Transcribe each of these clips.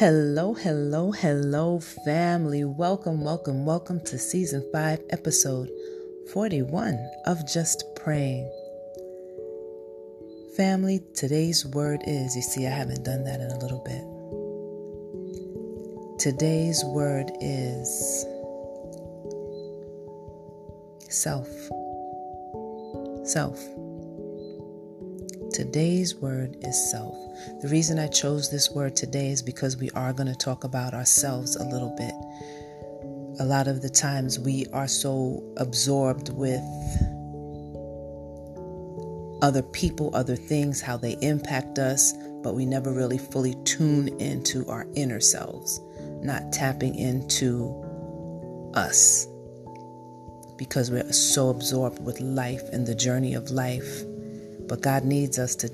Hello, hello, hello, family. Welcome, welcome, welcome to season 5, episode 41 of Just Praying. Family, today's word is you see, I haven't done that in a little bit. Today's word is self. Self. Today's word is self. The reason I chose this word today is because we are going to talk about ourselves a little bit. A lot of the times we are so absorbed with other people, other things, how they impact us, but we never really fully tune into our inner selves, not tapping into us because we're so absorbed with life and the journey of life. But God needs us to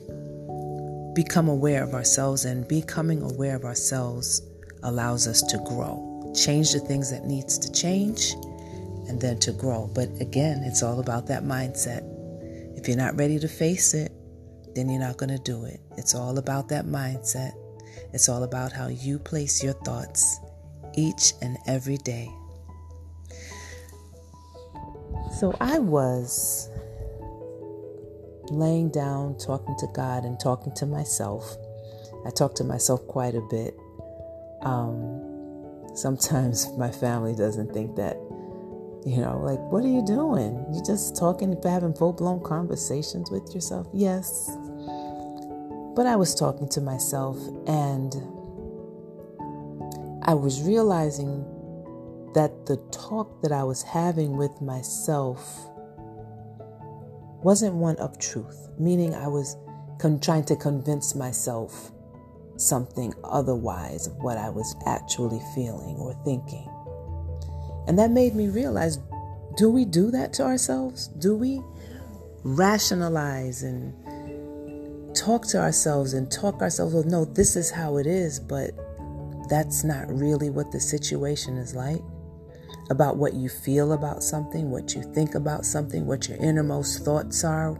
become aware of ourselves, and becoming aware of ourselves allows us to grow. Change the things that needs to change and then to grow. But again, it's all about that mindset. If you're not ready to face it, then you're not going to do it. It's all about that mindset. It's all about how you place your thoughts each and every day. So I was laying down, talking to God, and talking to myself. I talk to myself quite a bit. Um, sometimes my family doesn't think that, you know, like, what are you doing? You just talking, having full blown conversations with yourself? Yes. But I was talking to myself and I was realizing that the talk that I was having with myself wasn't one of truth, meaning I was con- trying to convince myself something otherwise of what I was actually feeling or thinking. And that made me realize do we do that to ourselves? Do we rationalize and talk to ourselves and talk ourselves, well, no, this is how it is, but that's not really what the situation is like? About what you feel about something, what you think about something, what your innermost thoughts are?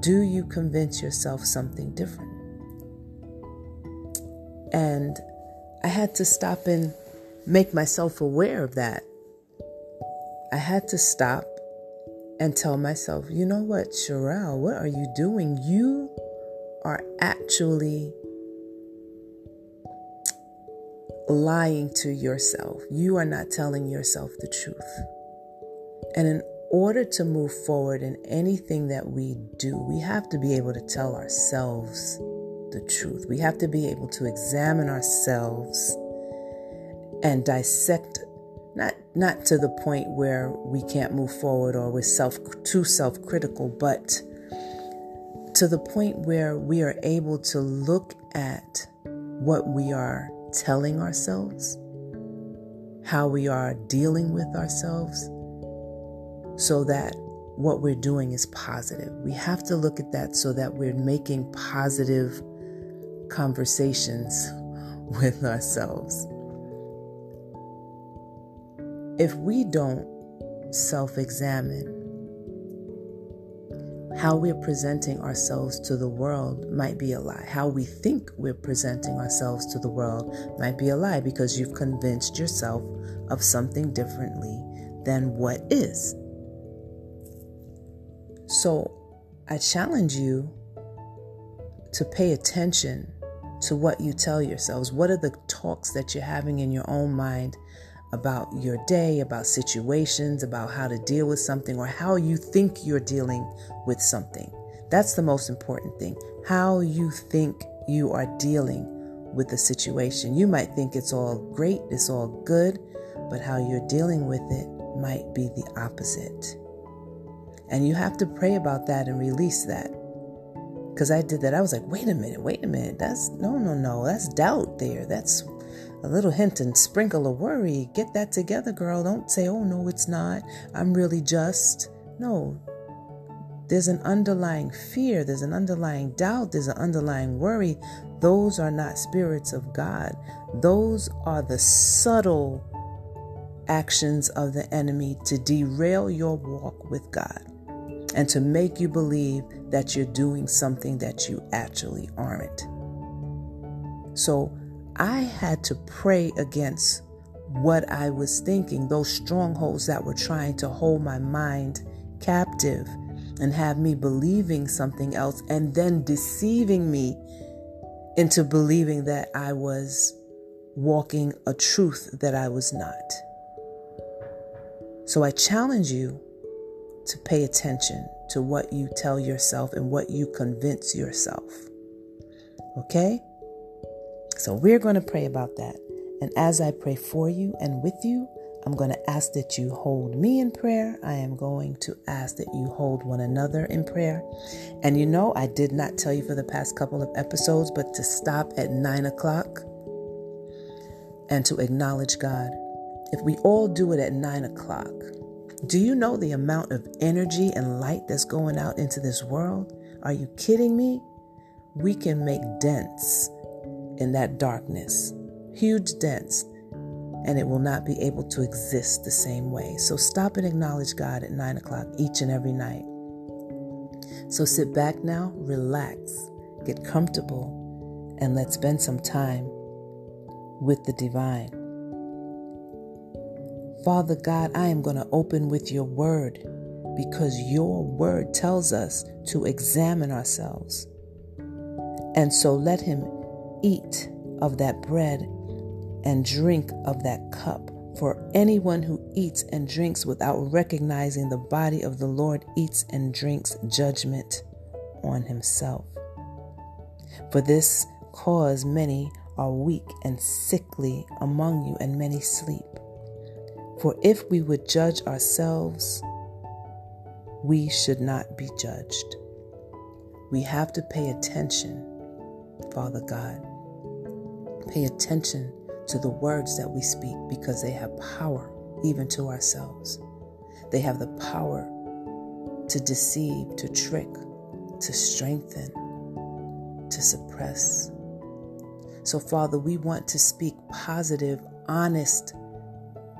Do you convince yourself something different? And I had to stop and make myself aware of that. I had to stop and tell myself, you know what, Sherelle, what are you doing? You are actually lying to yourself. You are not telling yourself the truth. And in order to move forward in anything that we do, we have to be able to tell ourselves the truth. We have to be able to examine ourselves and dissect not not to the point where we can't move forward or we're self too self-critical, but to the point where we are able to look at what we are telling ourselves, how we are dealing with ourselves, so that what we're doing is positive. We have to look at that so that we're making positive conversations with ourselves. If we don't self examine, how we're presenting ourselves to the world might be a lie. How we think we're presenting ourselves to the world might be a lie because you've convinced yourself of something differently than what is. So I challenge you to pay attention to what you tell yourselves. What are the talks that you're having in your own mind about your day, about situations, about how to deal with something, or how you think you're dealing with something. That's the most important thing. How you think you are dealing with the situation. You might think it's all great, it's all good, but how you're dealing with it might be the opposite. And you have to pray about that and release that. Because I did that. I was like, wait a minute, wait a minute. That's no, no, no. That's doubt there. That's a little hint and sprinkle of worry. Get that together, girl. Don't say, oh, no, it's not. I'm really just. No. There's an underlying fear, there's an underlying doubt, there's an underlying worry. Those are not spirits of God. Those are the subtle actions of the enemy to derail your walk with God and to make you believe that you're doing something that you actually aren't. So, I had to pray against what I was thinking, those strongholds that were trying to hold my mind captive and have me believing something else and then deceiving me into believing that I was walking a truth that I was not. So I challenge you to pay attention to what you tell yourself and what you convince yourself. Okay? So we're going to pray about that. And as I pray for you and with you, I'm going to ask that you hold me in prayer. I am going to ask that you hold one another in prayer. And you know, I did not tell you for the past couple of episodes, but to stop at nine o'clock and to acknowledge God. If we all do it at nine o'clock, do you know the amount of energy and light that's going out into this world? Are you kidding me? We can make dents in that darkness, huge dents and it will not be able to exist the same way. So stop and acknowledge God at 9 o'clock each and every night. So sit back now, relax, get comfortable, and let's spend some time with the divine. Father God, I am going to open with your word because your word tells us to examine ourselves. And so let him eat of that bread and drink of that cup. For anyone who eats and drinks without recognizing the body of the Lord eats and drinks judgment on himself. For this cause many are weak and sickly among you, and many sleep. For if we would judge ourselves, we should not be judged. We have to pay attention, Father God. Pay attention to the words that we speak because they have power even to ourselves. They have the power to deceive, to trick, to strengthen, to suppress. So, Father, we want to speak positive, honest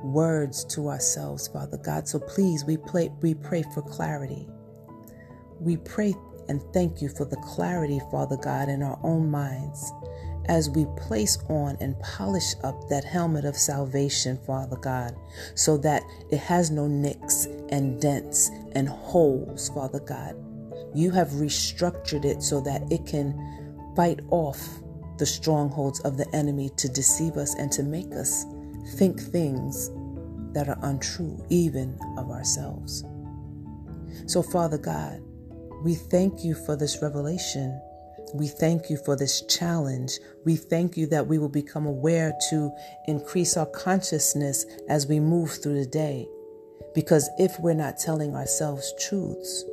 words to ourselves, Father God. So please, we, play, we pray for clarity. We pray and thank you for the clarity, Father God, in our own minds as we place on and polish up that helmet of salvation, Father God, so that it has no nicks and dents and holes, Father God. You have restructured it so that it can fight off the strongholds of the enemy to deceive us and to make us think things that are untrue, even of ourselves. So, Father God, we thank you for this revelation we thank you for this challenge. We thank you that we will become aware to increase our consciousness as we move through the day. Because if we're not telling ourselves truths,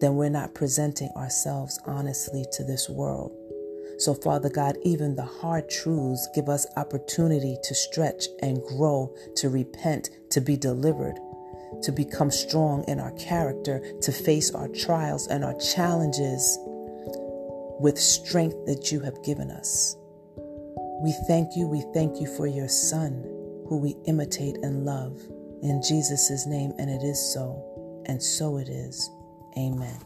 then we're not presenting ourselves honestly to this world. So, Father God, even the hard truths give us opportunity to stretch and grow, to repent, to be delivered, to become strong in our character, to face our trials and our challenges with strength that you have given us. We thank you, we thank you for your Son, who we imitate and love. In Jesus' name, and it is so, and so it is. Amen.